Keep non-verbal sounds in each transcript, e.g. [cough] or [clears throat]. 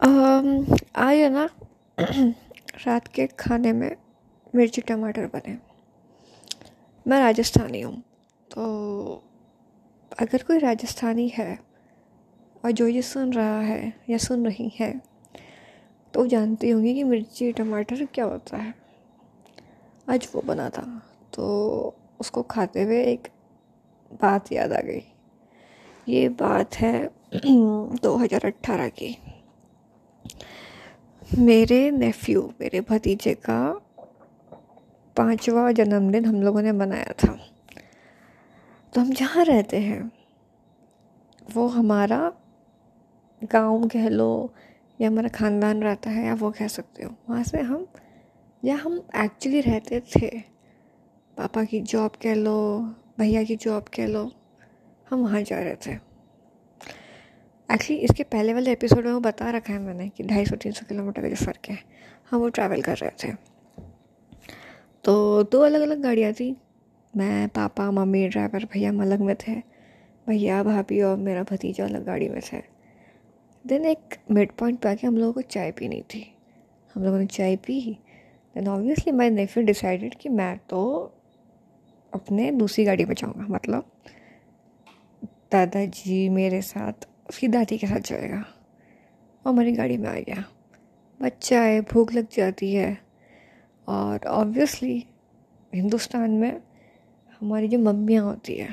है ना, [clears throat] रात के खाने में मिर्ची टमाटर बने। मैं राजस्थानी हूँ तो अगर कोई राजस्थानी है और जो ये सुन रहा है या सुन रही है तो जानती होंगी कि मिर्ची टमाटर क्या होता है। आज वो बना था तो उसको खाते हुए एक बात याद आ गई। ये बात है [clears throat] दो हज़ार अट्ठारह की। मेरे नेफ्यू मेरे भतीजे का पांचवा जन्मदिन हम लोगों ने मनाया था। तो हम जहाँ रहते हैं, वो हमारा गाँव कह लो या हमारा ख़ानदान रहता है, या वो कह सकते हो। वहाँ से हम, या हम एक्चुअली रहते थे। पापा की जॉब कह लो, भैया की जॉब कह लो, हम वहाँ जा रहे थे। एक्चुअली इसके पहले वाले एपिसोड में वो बता रखा है मैंने कि ढाई सौ, तीन सौ किलोमीटर का जो फ़र्क है, हम वो ट्रैवल कर रहे थे। तो दो अलग अलग गाड़ियाँ थी। मैं, पापा, मम्मी ड्राइवर भैया हम अलग में थे। भैया, भाभी और मेरा भतीजा अलग गाड़ी में थे। देन एक मिड पॉइंट पर आके हम लोगों को चाय पीनी थी। हम लोगों ने चाय P. Then obviously my nephew decided कि मैं तो अपने दूसरी गाड़ी में जाऊँगा। मतलब दादाजी मेरे साथ उसकी दादी के साथ जाएगा। और हमारी गाड़ी में आ गया। बच्चा है, भूख लग जाती है। और ऑब्वियसली हिंदुस्तान में हमारी जो मम्मियाँ होती है,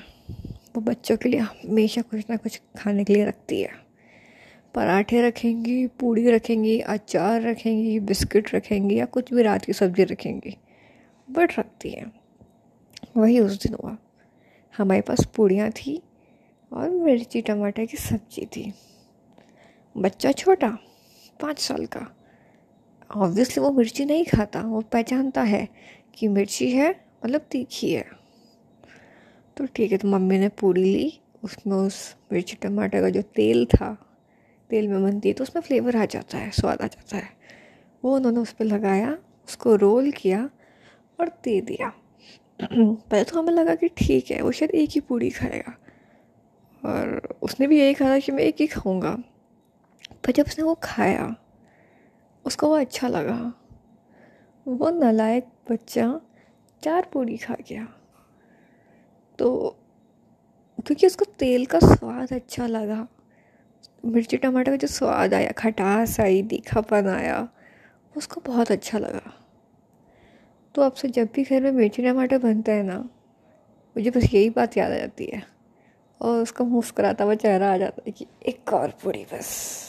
वो बच्चों के लिए हमेशा कुछ ना कुछ खाने के लिए रखती है। पराठे रखेंगी, पूड़ी रखेंगी, अचार रखेंगी, बिस्किट रखेंगी या कुछ भी रात की सब्ज़ी रखेंगी, बट रखती है। वही उस दिन हुआ। हमारे पास पूड़ियाँ थी और मिर्ची टमाटर की सब्ज़ी थी। बच्चा छोटा, पाँच साल का। ऑब्वियसली वो मिर्ची नहीं खाता, वो पहचानता है कि मिर्ची है मतलब तीखी है। तो ठीक है तो मम्मी ने पूरी ली, उसमें उस मिर्ची टमाटर का जो तेल था, तेल में बनती है तो उसमें फ्लेवर आ जाता है, स्वाद आ जाता है। वो उन्होंने उस पर लगाया, उसको रोल किया और दे दिया। [clears throat] पहले तो हमें लगा कि ठीक है, वो शायद एक ही पूड़ी खाएगा। और उसने भी यही कहा कि मैं एक ही खाऊँगा। पर जब उसने वो खाया, उसको वो अच्छा लगा। वो नलायक बच्चा चार पूरी खा गया। तो क्योंकि उसको तेल का स्वाद अच्छा लगा, मिर्ची टमाटर का जो स्वाद आया, खटास आई तीखापन आया, उसको बहुत अच्छा लगा। तो आपसे जब भी घर में मिर्ची टमाटर बनता है ना, मुझे बस यही बात याद आ जाती है। और उसका मुस्कुराता हुआ चेहरा आ जाता है कि एक और पूरी बस।